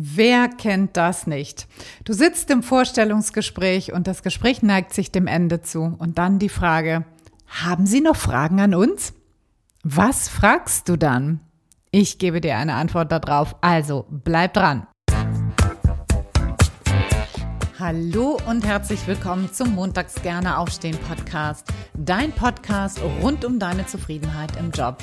Wer kennt das nicht? Du sitzt im Vorstellungsgespräch und das Gespräch neigt sich dem Ende zu. Und dann die Frage, haben Sie noch Fragen an uns? Was fragst du dann? Ich gebe dir eine Antwort darauf, also bleib dran. Hallo und herzlich willkommen zum Montags gerne aufstehen Podcast, dein Podcast rund um deine Zufriedenheit im Job.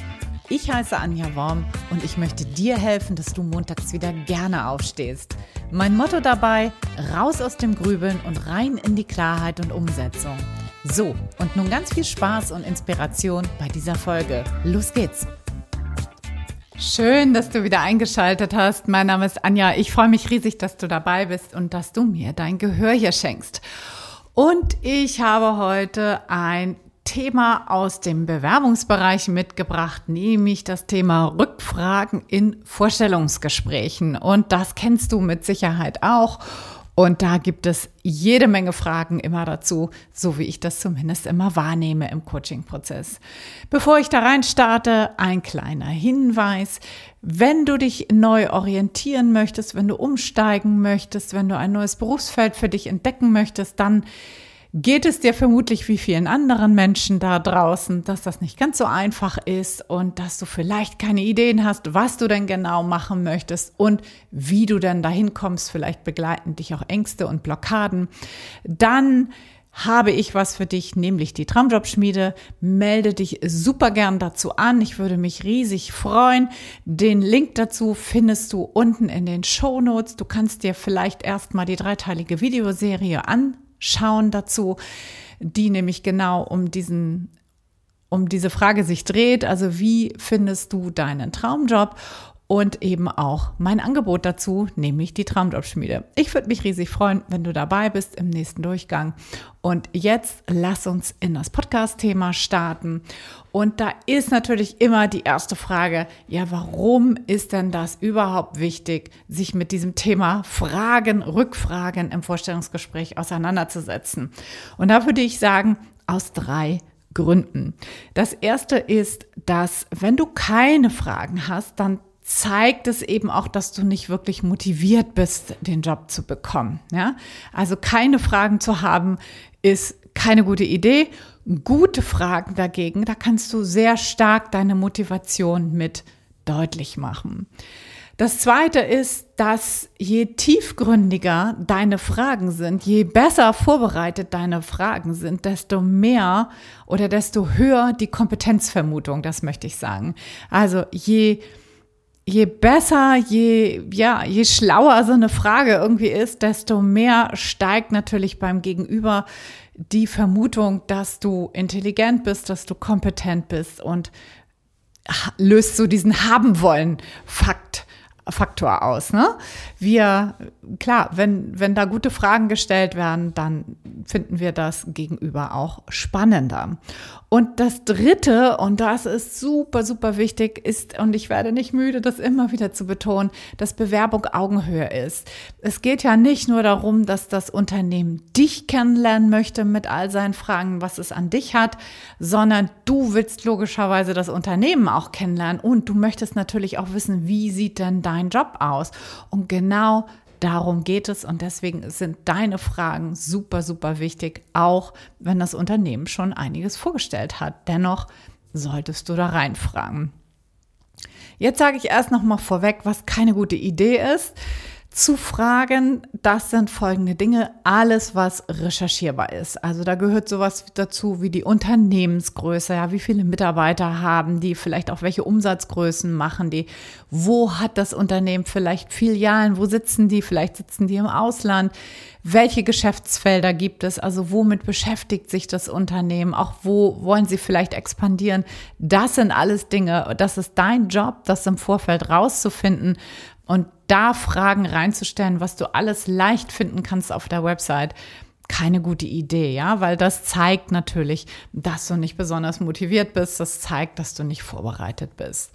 Ich heiße Anja Worm und ich möchte dir helfen, dass du montags wieder gerne aufstehst. Mein Motto dabei, raus aus dem Grübeln und rein in die Klarheit und Umsetzung. So, und nun ganz viel Spaß und Inspiration bei dieser Folge. Los geht's! Schön, dass du wieder eingeschaltet hast. Mein Name ist Anja. Ich freue mich riesig, dass du dabei bist und dass du mir dein Gehör hier schenkst. Und ich habe heute ein Thema aus dem Bewerbungsbereich mitgebracht, nämlich das Thema Rückfragen in Vorstellungsgesprächen. Und das kennst du mit Sicherheit auch. Und da gibt es jede Menge Fragen immer dazu, so wie ich das zumindest immer wahrnehme im Coaching-Prozess. Bevor ich da rein starte, ein kleiner Hinweis. Wenn du dich neu orientieren möchtest, wenn du umsteigen möchtest, wenn du ein neues Berufsfeld für dich entdecken möchtest, dann geht es dir vermutlich wie vielen anderen Menschen da draußen, dass das nicht ganz so einfach ist und dass du vielleicht keine Ideen hast, was du denn genau machen möchtest und wie du denn dahin kommst. Vielleicht begleiten dich auch Ängste und Blockaden. Dann habe ich was für dich, nämlich die Traumjobschmiede. Melde dich super gern dazu an. Ich würde mich riesig freuen. Den Link dazu findest du unten in den Show Notes. Du kannst dir vielleicht erstmal die dreiteilige Videoserie anschauen schauen dazu, die nämlich genau um diesen um diese Frage sich dreht, also wie findest du deinen Traumjob und eben auch mein Angebot dazu, nämlich die Traumjobschmiede. Ich würde mich riesig freuen, wenn du dabei bist im nächsten Durchgang. Und jetzt lass uns in das Podcast-Thema starten. Und da ist natürlich immer die erste Frage, ja, warum ist denn das überhaupt wichtig, sich mit diesem Thema Fragen, Rückfragen im Vorstellungsgespräch auseinanderzusetzen? Und da würde ich sagen, aus drei Gründen. Das erste ist, dass wenn du keine Fragen hast, dann zeigt es eben auch, dass du nicht wirklich motiviert bist, den Job zu bekommen. Ja? Also keine Fragen zu haben, ist keine gute Idee. Gute Fragen dagegen, da kannst du sehr stark deine Motivation mit deutlich machen. Das zweite ist, dass je tiefgründiger deine Fragen sind, je besser vorbereitet deine Fragen sind, desto mehr oder desto höher die Kompetenzvermutung, das möchte ich sagen. Also je je besser, je, ja, je schlauer so eine Frage irgendwie ist, desto mehr steigt natürlich beim Gegenüber die Vermutung, dass du intelligent bist, dass du kompetent bist und löst so diesen haben wollen Fakt Faktor aus. Ne? Wir, klar, wenn, wenn da gute Fragen gestellt werden, dann finden wir das gegenüber auch spannender. Und das Dritte, und das ist super, super wichtig, ist, und ich werde nicht müde, das immer wieder zu betonen, dass Bewerbung Augenhöhe ist. Es geht ja nicht nur darum, dass das Unternehmen dich kennenlernen möchte mit all seinen Fragen, was es an dich hat, sondern du willst logischerweise das Unternehmen auch kennenlernen und du möchtest natürlich auch wissen, wie sieht denn dein Job aus? Und genau Darum geht es und deswegen sind deine Fragen super, super wichtig, auch wenn das Unternehmen schon einiges vorgestellt hat. Dennoch solltest du da reinfragen. Jetzt sage ich erst noch mal vorweg, was keine gute Idee ist zu fragen, das sind folgende Dinge. Alles, was recherchierbar ist. Also da gehört sowas dazu wie die Unternehmensgröße, ja, wie viele Mitarbeiter haben die, vielleicht auch welche Umsatzgrößen machen die, wo hat das Unternehmen vielleicht Filialen, wo sitzen die, vielleicht sitzen die im Ausland, welche Geschäftsfelder gibt es, also womit beschäftigt sich das Unternehmen, auch wo wollen sie vielleicht expandieren. Das sind alles Dinge, das ist dein Job, das im Vorfeld rauszufinden, und da Fragen reinzustellen, was du alles leicht finden kannst auf der Website, keine gute Idee, ja, weil das zeigt natürlich, dass du nicht besonders motiviert bist. Das zeigt, dass du nicht vorbereitet bist.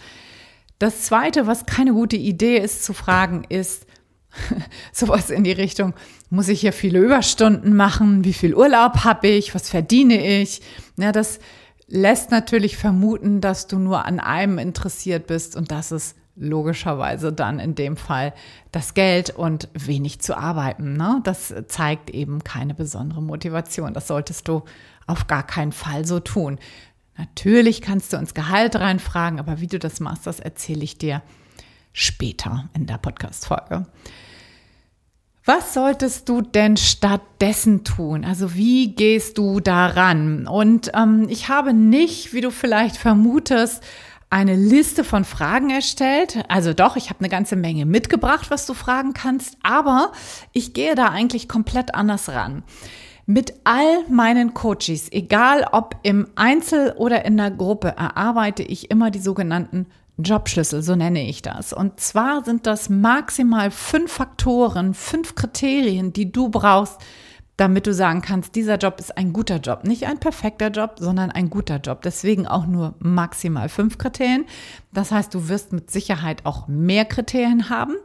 Das zweite, was keine gute Idee ist zu fragen, ist sowas in die Richtung, muss ich hier viele Überstunden machen? Wie viel Urlaub habe ich? Was verdiene ich? Ja, das lässt natürlich vermuten, dass du nur an einem interessiert bist und das ist logischerweise dann in dem Fall das Geld und wenig zu arbeiten. Ne? Das zeigt eben keine besondere Motivation. Das solltest du auf gar keinen Fall so tun. Natürlich kannst du ins Gehalt reinfragen, aber wie du das machst, das erzähle ich dir später in der Podcast-Folge. Was solltest du denn stattdessen tun? Also wie gehst du daran? Und ähm, ich habe nicht, wie du vielleicht vermutest, eine Liste von Fragen erstellt. Also doch, ich habe eine ganze Menge mitgebracht, was du fragen kannst, aber ich gehe da eigentlich komplett anders ran. Mit all meinen Coaches, egal ob im Einzel oder in der Gruppe, erarbeite ich immer die sogenannten Jobschlüssel, so nenne ich das. Und zwar sind das maximal fünf Faktoren, fünf Kriterien, die du brauchst, damit du sagen kannst, dieser Job ist ein guter Job. Nicht ein perfekter Job, sondern ein guter Job. Deswegen auch nur maximal fünf Kriterien. Das heißt, du wirst mit Sicherheit auch mehr Kriterien haben.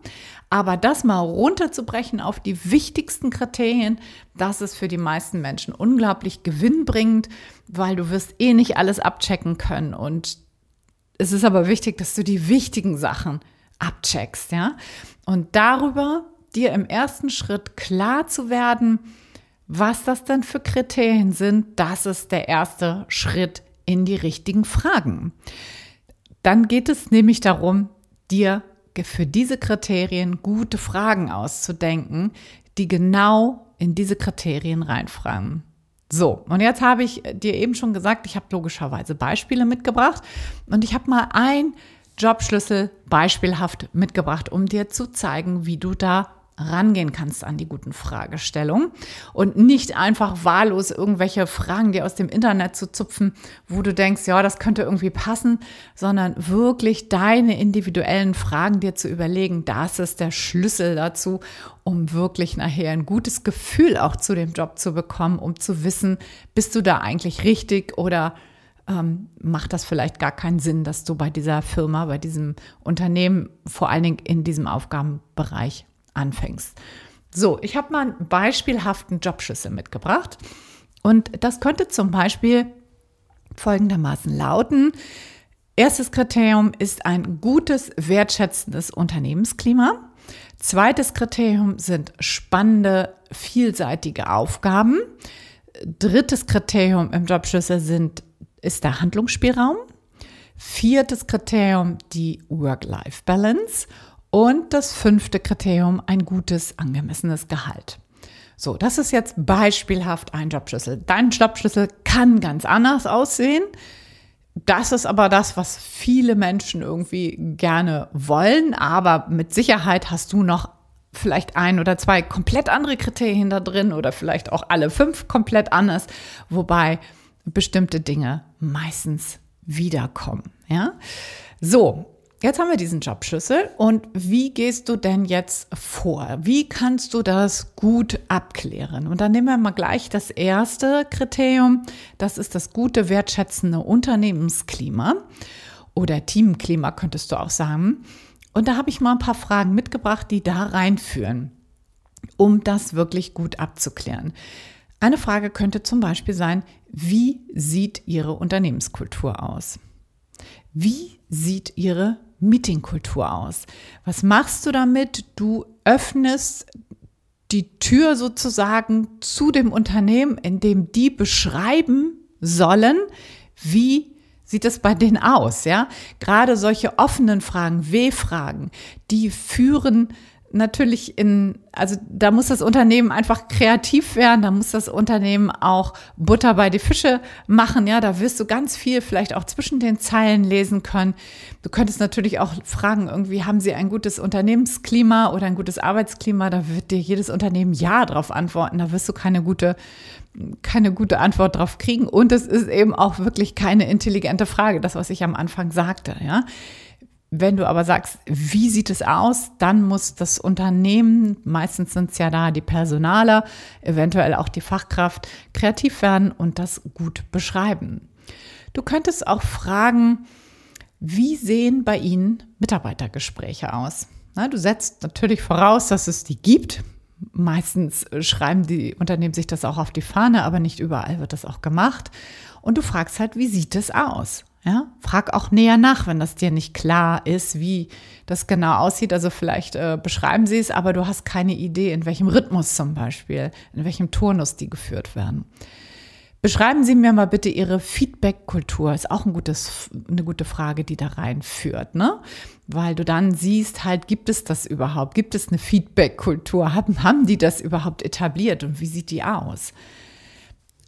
Aber das mal runterzubrechen auf die wichtigsten Kriterien, das ist für die meisten Menschen unglaublich gewinnbringend, weil du wirst eh nicht alles abchecken können. Und es ist aber wichtig, dass du die wichtigen Sachen abcheckst, ja. Und darüber dir im ersten Schritt klar zu werden, was das denn für Kriterien sind, das ist der erste Schritt in die richtigen Fragen. Dann geht es nämlich darum, dir für diese Kriterien gute Fragen auszudenken, die genau in diese Kriterien reinfragen. So, und jetzt habe ich dir eben schon gesagt, ich habe logischerweise Beispiele mitgebracht und ich habe mal ein Jobschlüssel beispielhaft mitgebracht, um dir zu zeigen, wie du da rangehen kannst an die guten Fragestellungen und nicht einfach wahllos irgendwelche Fragen dir aus dem Internet zu zupfen, wo du denkst, ja, das könnte irgendwie passen, sondern wirklich deine individuellen Fragen dir zu überlegen, das ist der Schlüssel dazu, um wirklich nachher ein gutes Gefühl auch zu dem Job zu bekommen, um zu wissen, bist du da eigentlich richtig oder ähm, macht das vielleicht gar keinen Sinn, dass du bei dieser Firma, bei diesem Unternehmen, vor allen Dingen in diesem Aufgabenbereich anfängst. So, ich habe mal einen beispielhaften Jobschlüssel mitgebracht. Und das könnte zum Beispiel folgendermaßen lauten. Erstes Kriterium ist ein gutes, wertschätzendes Unternehmensklima. Zweites Kriterium sind spannende, vielseitige Aufgaben. Drittes Kriterium im Jobschlüssel sind, ist der Handlungsspielraum. Viertes Kriterium die Work-Life-Balance. Und das fünfte Kriterium, ein gutes, angemessenes Gehalt. So, das ist jetzt beispielhaft ein Jobschlüssel. Dein Jobschlüssel kann ganz anders aussehen. Das ist aber das, was viele Menschen irgendwie gerne wollen. Aber mit Sicherheit hast du noch vielleicht ein oder zwei komplett andere Kriterien da drin oder vielleicht auch alle fünf komplett anders, wobei bestimmte Dinge meistens wiederkommen. Ja, so. Jetzt haben wir diesen Jobschlüssel und wie gehst du denn jetzt vor? Wie kannst du das gut abklären? Und dann nehmen wir mal gleich das erste Kriterium. Das ist das gute, wertschätzende Unternehmensklima oder Teamklima könntest du auch sagen. Und da habe ich mal ein paar Fragen mitgebracht, die da reinführen, um das wirklich gut abzuklären. Eine Frage könnte zum Beispiel sein, wie sieht Ihre Unternehmenskultur aus? Wie sieht Ihre Meetingkultur aus? Was machst du damit? Du öffnest die Tür sozusagen zu dem Unternehmen, in dem die beschreiben sollen, wie sieht es bei denen aus, ja? Gerade solche offenen Fragen, W-Fragen, die führen natürlich in, also da muss das Unternehmen einfach kreativ werden, da muss das Unternehmen auch Butter bei die Fische machen, ja, da wirst du ganz viel vielleicht auch zwischen den Zeilen lesen können. Du könntest natürlich auch fragen, irgendwie haben sie ein gutes Unternehmensklima oder ein gutes Arbeitsklima, da wird dir jedes Unternehmen ja drauf antworten, da wirst du keine gute keine gute Antwort drauf kriegen und es ist eben auch wirklich keine intelligente Frage, das was ich am Anfang sagte, ja. Wenn du aber sagst, wie sieht es aus, dann muss das Unternehmen, meistens sind es ja da die Personaler, eventuell auch die Fachkraft, kreativ werden und das gut beschreiben. Du könntest auch fragen, wie sehen bei Ihnen Mitarbeitergespräche aus? Na, du setzt natürlich voraus, dass es die gibt. Meistens schreiben die Unternehmen sich das auch auf die Fahne, aber nicht überall wird das auch gemacht. Und du fragst halt, wie sieht es aus? Ja, frag auch näher nach, wenn das dir nicht klar ist, wie das genau aussieht. Also vielleicht äh, beschreiben sie es, aber du hast keine Idee, in welchem Rhythmus zum Beispiel, in welchem Turnus die geführt werden. Beschreiben Sie mir mal bitte Ihre Feedback-Kultur. Ist auch ein gutes, eine gute Frage, die da reinführt, ne? Weil du dann siehst, halt, gibt es das überhaupt? Gibt es eine Feedback-Kultur? Haben, haben die das überhaupt etabliert und wie sieht die aus?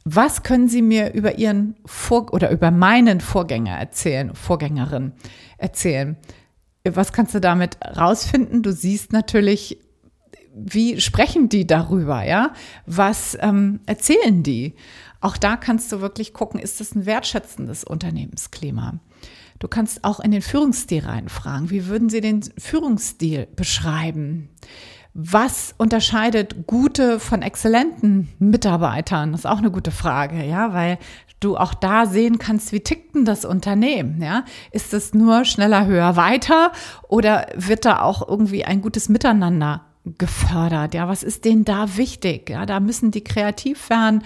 Was können Sie mir über Ihren Vor oder über meinen Vorgänger erzählen, Vorgängerin erzählen? Was kannst du damit rausfinden? Du siehst natürlich, wie sprechen die darüber, ja? Was ähm, erzählen die? Auch da kannst du wirklich gucken, ist das ein wertschätzendes Unternehmensklima? Du kannst auch in den Führungsstil reinfragen. Wie würden Sie den Führungsstil beschreiben? Was unterscheidet gute von exzellenten Mitarbeitern? Das ist auch eine gute Frage, ja, weil du auch da sehen kannst, wie tickt denn das Unternehmen, ja? Ist es nur schneller, höher, weiter oder wird da auch irgendwie ein gutes Miteinander gefördert? Ja, was ist denen da wichtig? Ja, da müssen die kreativ werden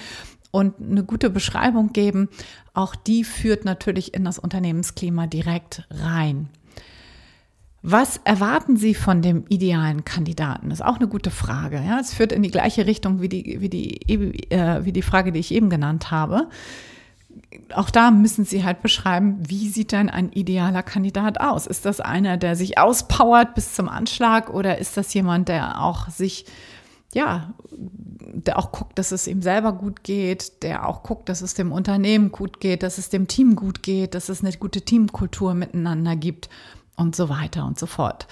und eine gute Beschreibung geben, auch die führt natürlich in das Unternehmensklima direkt rein. Was erwarten Sie von dem idealen Kandidaten? Das ist auch eine gute Frage. Ja, es führt in die gleiche Richtung wie die, wie die, äh, wie die Frage, die ich eben genannt habe. Auch da müssen Sie halt beschreiben, wie sieht denn ein idealer Kandidat aus? Ist das einer, der sich auspowert bis zum Anschlag oder ist das jemand, der auch sich ja, der auch guckt, dass es ihm selber gut geht, der auch guckt, dass es dem Unternehmen gut geht, dass es dem Team gut geht, dass es eine gute Teamkultur miteinander gibt und so weiter und so fort.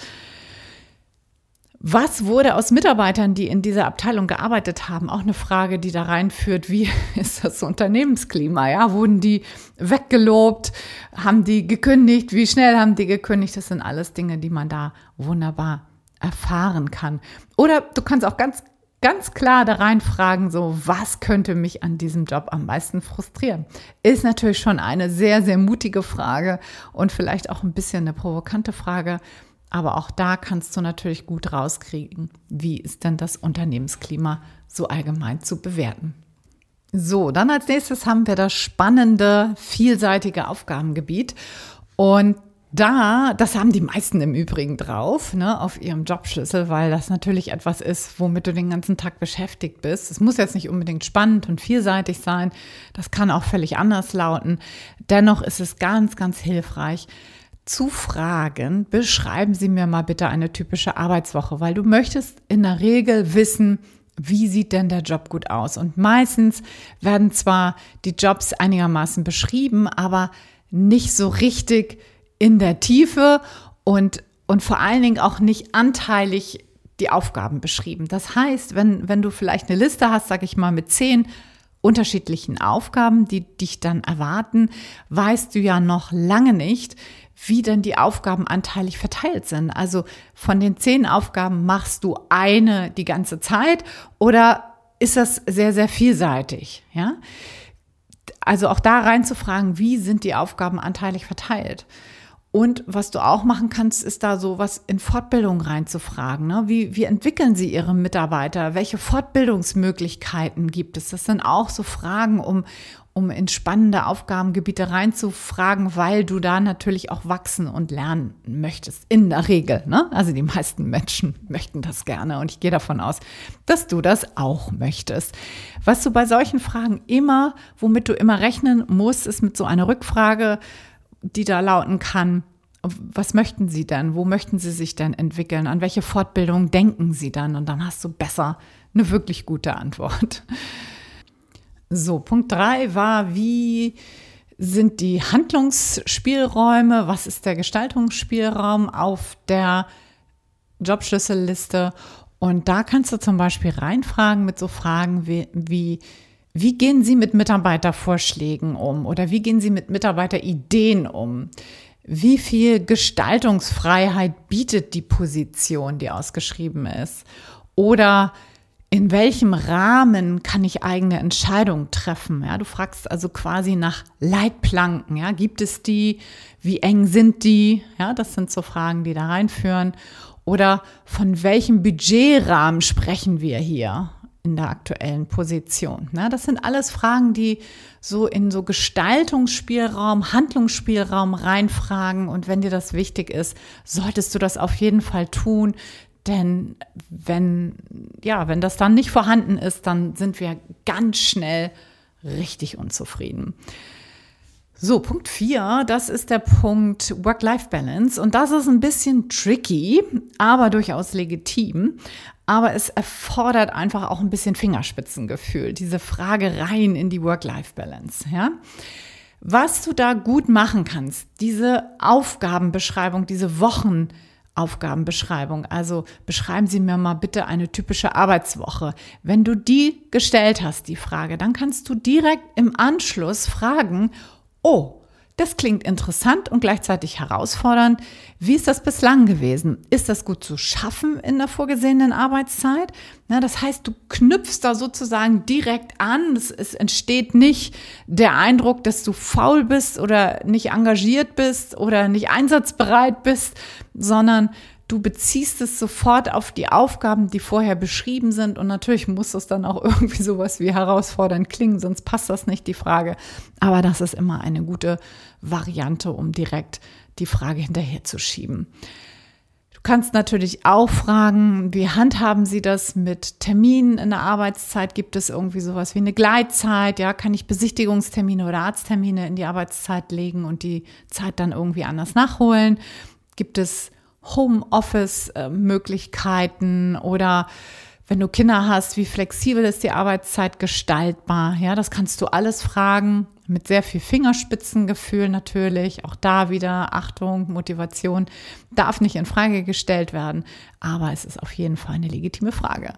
Was wurde aus Mitarbeitern, die in dieser Abteilung gearbeitet haben, auch eine Frage, die da reinführt, wie ist das Unternehmensklima? Ja, wurden die weggelobt? Haben die gekündigt? Wie schnell haben die gekündigt? Das sind alles Dinge, die man da wunderbar erfahren kann. Oder du kannst auch ganz, ganz klar da reinfragen, so, was könnte mich an diesem Job am meisten frustrieren? Ist natürlich schon eine sehr, sehr mutige Frage und vielleicht auch ein bisschen eine provokante Frage. Aber auch da kannst du natürlich gut rauskriegen, wie ist denn das Unternehmensklima so allgemein zu bewerten. So, dann als nächstes haben wir das spannende, vielseitige Aufgabengebiet. Und da, das haben die meisten im Übrigen drauf, ne, auf ihrem Jobschlüssel, weil das natürlich etwas ist, womit du den ganzen Tag beschäftigt bist. Es muss jetzt nicht unbedingt spannend und vielseitig sein. Das kann auch völlig anders lauten. Dennoch ist es ganz, ganz hilfreich, zu fragen, beschreiben Sie mir mal bitte eine typische Arbeitswoche, weil du möchtest in der Regel wissen, wie sieht denn der Job gut aus? Und meistens werden zwar die Jobs einigermaßen beschrieben, aber nicht so richtig in der Tiefe und, und vor allen Dingen auch nicht anteilig die Aufgaben beschrieben. Das heißt, wenn, wenn du vielleicht eine Liste hast, sag ich mal, mit zehn unterschiedlichen Aufgaben, die dich dann erwarten, weißt du ja noch lange nicht, wie denn die Aufgaben anteilig verteilt sind. Also von den zehn Aufgaben machst du eine die ganze Zeit oder ist das sehr, sehr vielseitig? Ja? Also auch da reinzufragen, wie sind die Aufgaben anteilig verteilt? Und was du auch machen kannst, ist da so was in Fortbildung reinzufragen. Ne? Wie, wie entwickeln sie ihre Mitarbeiter? Welche Fortbildungsmöglichkeiten gibt es? Das sind auch so Fragen, um, um in spannende Aufgabengebiete reinzufragen, weil du da natürlich auch wachsen und lernen möchtest. In der Regel. Ne? Also die meisten Menschen möchten das gerne und ich gehe davon aus, dass du das auch möchtest. Was du bei solchen Fragen immer, womit du immer rechnen musst, ist mit so einer Rückfrage, die da lauten kann, was möchten Sie denn? Wo möchten Sie sich denn entwickeln? An welche Fortbildung denken Sie dann? Und dann hast du besser eine wirklich gute Antwort. So, Punkt drei war, wie sind die Handlungsspielräume? Was ist der Gestaltungsspielraum auf der Jobschlüsselliste? Und da kannst du zum Beispiel reinfragen mit so Fragen wie, wie wie gehen Sie mit Mitarbeitervorschlägen um oder wie gehen Sie mit Mitarbeiterideen um? Wie viel Gestaltungsfreiheit bietet die Position, die ausgeschrieben ist? Oder in welchem Rahmen kann ich eigene Entscheidungen treffen? Ja, du fragst also quasi nach Leitplanken. Ja, gibt es die? Wie eng sind die? Ja, das sind so Fragen, die da reinführen. Oder von welchem Budgetrahmen sprechen wir hier? In der aktuellen Position? Na, das sind alles Fragen, die so in so Gestaltungsspielraum, Handlungsspielraum reinfragen. Und wenn dir das wichtig ist, solltest du das auf jeden Fall tun. Denn wenn, ja, wenn das dann nicht vorhanden ist, dann sind wir ganz schnell richtig unzufrieden. So, Punkt 4, das ist der Punkt Work-Life-Balance. Und das ist ein bisschen tricky, aber durchaus legitim. Aber es erfordert einfach auch ein bisschen Fingerspitzengefühl, diese Frage rein in die Work-Life-Balance. Ja? Was du da gut machen kannst, diese Aufgabenbeschreibung, diese Wochen, Aufgabenbeschreibung. Also beschreiben Sie mir mal bitte eine typische Arbeitswoche. Wenn du die gestellt hast, die Frage, dann kannst du direkt im Anschluss fragen, oh, das klingt interessant und gleichzeitig herausfordernd. Wie ist das bislang gewesen? Ist das gut zu schaffen in der vorgesehenen Arbeitszeit? Na, das heißt, du knüpfst da sozusagen direkt an. Es, es entsteht nicht der Eindruck, dass du faul bist oder nicht engagiert bist oder nicht einsatzbereit bist, sondern du beziehst es sofort auf die Aufgaben, die vorher beschrieben sind. Und natürlich muss es dann auch irgendwie sowas wie herausfordernd klingen, sonst passt das nicht, die Frage. Aber das ist immer eine gute Variante, um direkt die Frage hinterherzuschieben. Du kannst natürlich auch fragen, wie handhaben Sie das mit Terminen in der Arbeitszeit? Gibt es irgendwie sowas wie eine Gleitzeit? Ja, kann ich Besichtigungstermine oder Arzttermine in die Arbeitszeit legen und die Zeit dann irgendwie anders nachholen? Gibt es Homeoffice-Möglichkeiten oder wenn du Kinder hast, wie flexibel ist die Arbeitszeit gestaltbar? Ja, das kannst du alles fragen mit sehr viel Fingerspitzengefühl natürlich. Auch da wieder Achtung, Motivation darf nicht in Frage gestellt werden, aber es ist auf jeden Fall eine legitime Frage.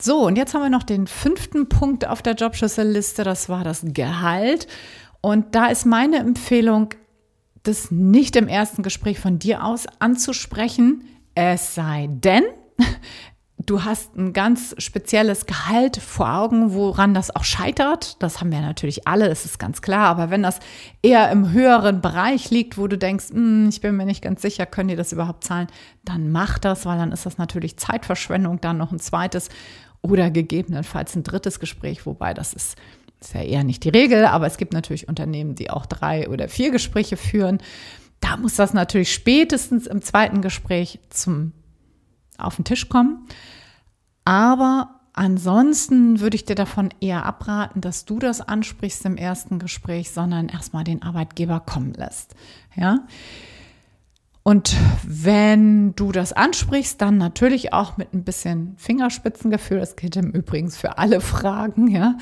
So, und jetzt haben wir noch den fünften Punkt auf der Jobschlüsselliste, das war das Gehalt. Und da ist meine Empfehlung, das nicht im ersten Gespräch von dir aus anzusprechen, es sei denn, du hast ein ganz spezielles Gehalt vor Augen, woran das auch scheitert. Das haben wir natürlich alle, das ist ganz klar. Aber wenn das eher im höheren Bereich liegt, wo du denkst, hm, ich bin mir nicht ganz sicher, können die das überhaupt zahlen, dann mach das, weil dann ist das natürlich Zeitverschwendung, dann noch ein zweites oder gegebenenfalls ein drittes Gespräch, wobei das ist ist ja eher nicht die Regel, aber es gibt natürlich Unternehmen, die auch drei oder vier Gespräche führen. Da muss das natürlich spätestens im zweiten Gespräch zum auf den Tisch kommen. Aber ansonsten würde ich dir davon eher abraten, dass du das ansprichst im ersten Gespräch, sondern erstmal den Arbeitgeber kommen lässt. Ja. Und wenn du das ansprichst, dann natürlich auch mit ein bisschen Fingerspitzengefühl. Das gilt im Übrigen für alle Fragen, ja.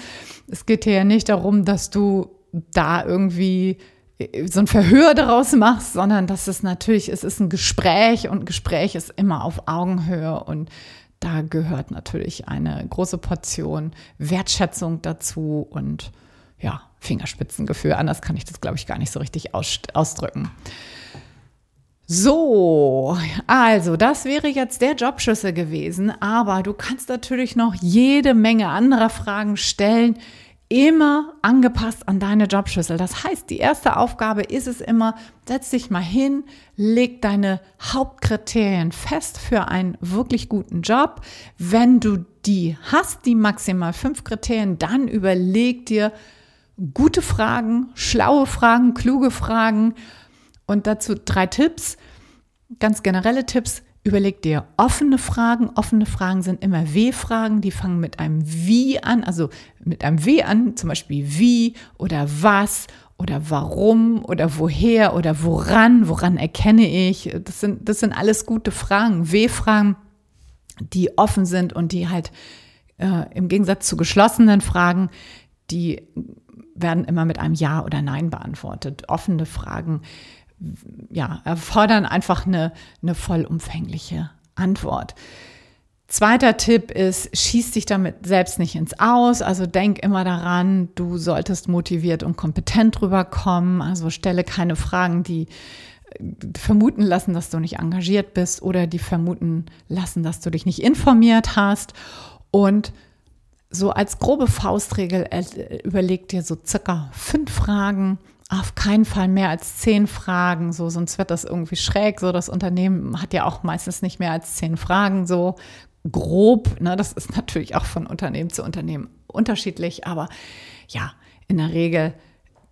Es geht hier ja nicht darum, dass du da irgendwie so ein Verhör daraus machst, sondern dass es natürlich, es ist ein Gespräch und Gespräch ist immer auf Augenhöhe und da gehört natürlich eine große Portion Wertschätzung dazu und ja, Fingerspitzengefühl. Anders kann ich das, glaube ich, gar nicht so richtig ausdrücken. So, also das wäre jetzt der Jobschlüssel gewesen, aber du kannst natürlich noch jede Menge anderer Fragen stellen, immer angepasst an deine Jobschlüssel. Das heißt, die erste Aufgabe ist es immer, setz dich mal hin, leg deine Hauptkriterien fest für einen wirklich guten Job. Wenn du die hast, die maximal fünf Kriterien, dann überleg dir gute Fragen, schlaue Fragen, kluge Fragen, und dazu drei Tipps, ganz generelle Tipps. Überleg dir offene Fragen. Offene Fragen sind immer W-Fragen, die fangen mit einem Wie an, also mit einem W an, zum Beispiel wie oder was oder warum oder woher oder woran, woran erkenne ich. Das sind, das sind alles gute Fragen. W-Fragen, die offen sind und die halt äh, im Gegensatz zu geschlossenen Fragen, die werden immer mit einem Ja oder Nein beantwortet. Offene Fragen ja, erfordern einfach eine, eine vollumfängliche Antwort. Zweiter Tipp ist, schieß dich damit selbst nicht ins Aus. Also denk immer daran, du solltest motiviert und kompetent rüberkommen. Also stelle keine Fragen, die vermuten lassen, dass du nicht engagiert bist oder die vermuten lassen, dass du dich nicht informiert hast. Und so als grobe Faustregel äh, überleg dir so circa fünf Fragen, auf keinen Fall mehr als zehn Fragen, so, sonst wird das irgendwie schräg. So, das Unternehmen hat ja auch meistens nicht mehr als zehn Fragen, so grob. Ne? Das ist natürlich auch von Unternehmen zu Unternehmen unterschiedlich, aber ja, in der Regel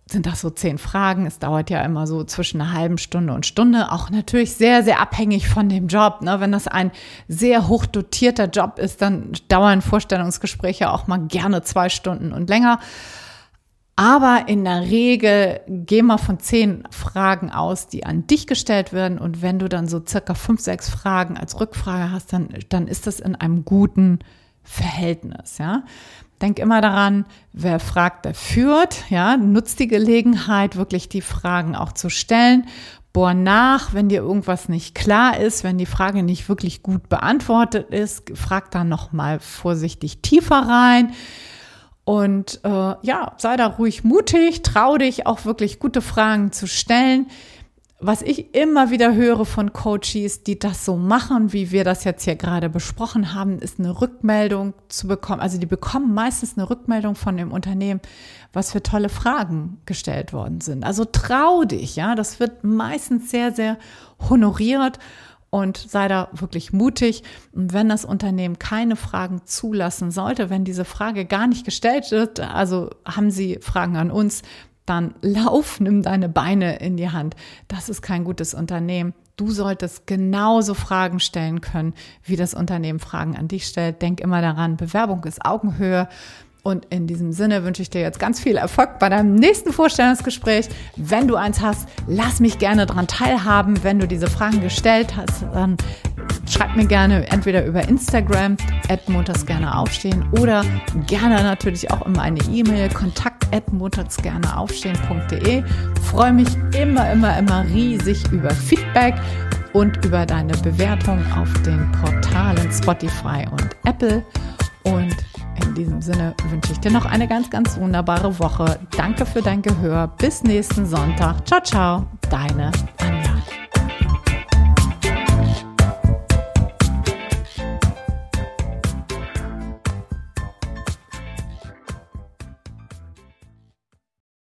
sind das so zehn Fragen. Es dauert ja immer so zwischen einer halben Stunde und Stunde. Auch natürlich sehr, sehr abhängig von dem Job. Ne? Wenn das ein sehr hoch dotierter Job ist, dann dauern Vorstellungsgespräche auch mal gerne zwei Stunden und länger. Aber in der Regel geh mal von zehn Fragen aus, die an dich gestellt werden. Und wenn du dann so circa fünf, sechs Fragen als Rückfrage hast, dann, dann ist das in einem guten Verhältnis, ja. Denk immer daran, wer fragt, der führt, ja. Nutzt die Gelegenheit, wirklich die Fragen auch zu stellen. Bohr nach, wenn dir irgendwas nicht klar ist, wenn die Frage nicht wirklich gut beantwortet ist, frag dann nochmal vorsichtig tiefer rein und äh, ja, sei da ruhig mutig, trau dich auch wirklich gute Fragen zu stellen. Was ich immer wieder höre von Coaches, die das so machen, wie wir das jetzt hier gerade besprochen haben, ist eine Rückmeldung zu bekommen. Also die bekommen meistens eine Rückmeldung von dem Unternehmen, was für tolle Fragen gestellt worden sind. Also trau dich, ja, das wird meistens sehr, sehr honoriert und sei da wirklich mutig. Und wenn das Unternehmen keine Fragen zulassen sollte, wenn diese Frage gar nicht gestellt wird, also haben Sie Fragen an uns, dann lauf, nimm deine Beine in die Hand. Das ist kein gutes Unternehmen. Du solltest genauso Fragen stellen können, wie das Unternehmen Fragen an dich stellt. Denk immer daran, Bewerbung ist Augenhöhe. Und in diesem Sinne wünsche ich dir jetzt ganz viel Erfolg bei deinem nächsten Vorstellungsgespräch. Wenn du eins hast, lass mich gerne daran teilhaben. Wenn du diese Fragen gestellt hast, dann schreib mir gerne entweder über Instagram, montags gerne aufstehen oder gerne natürlich auch in meine E-Mail, kontakt aufstehen.de. Freue mich immer, immer, immer riesig über Feedback und über deine Bewertung auf den Portalen Spotify und Apple. Und in diesem Sinne wünsche ich dir noch eine ganz, ganz wunderbare Woche. Danke für dein Gehör. Bis nächsten Sonntag. Ciao, ciao. Deine Anna.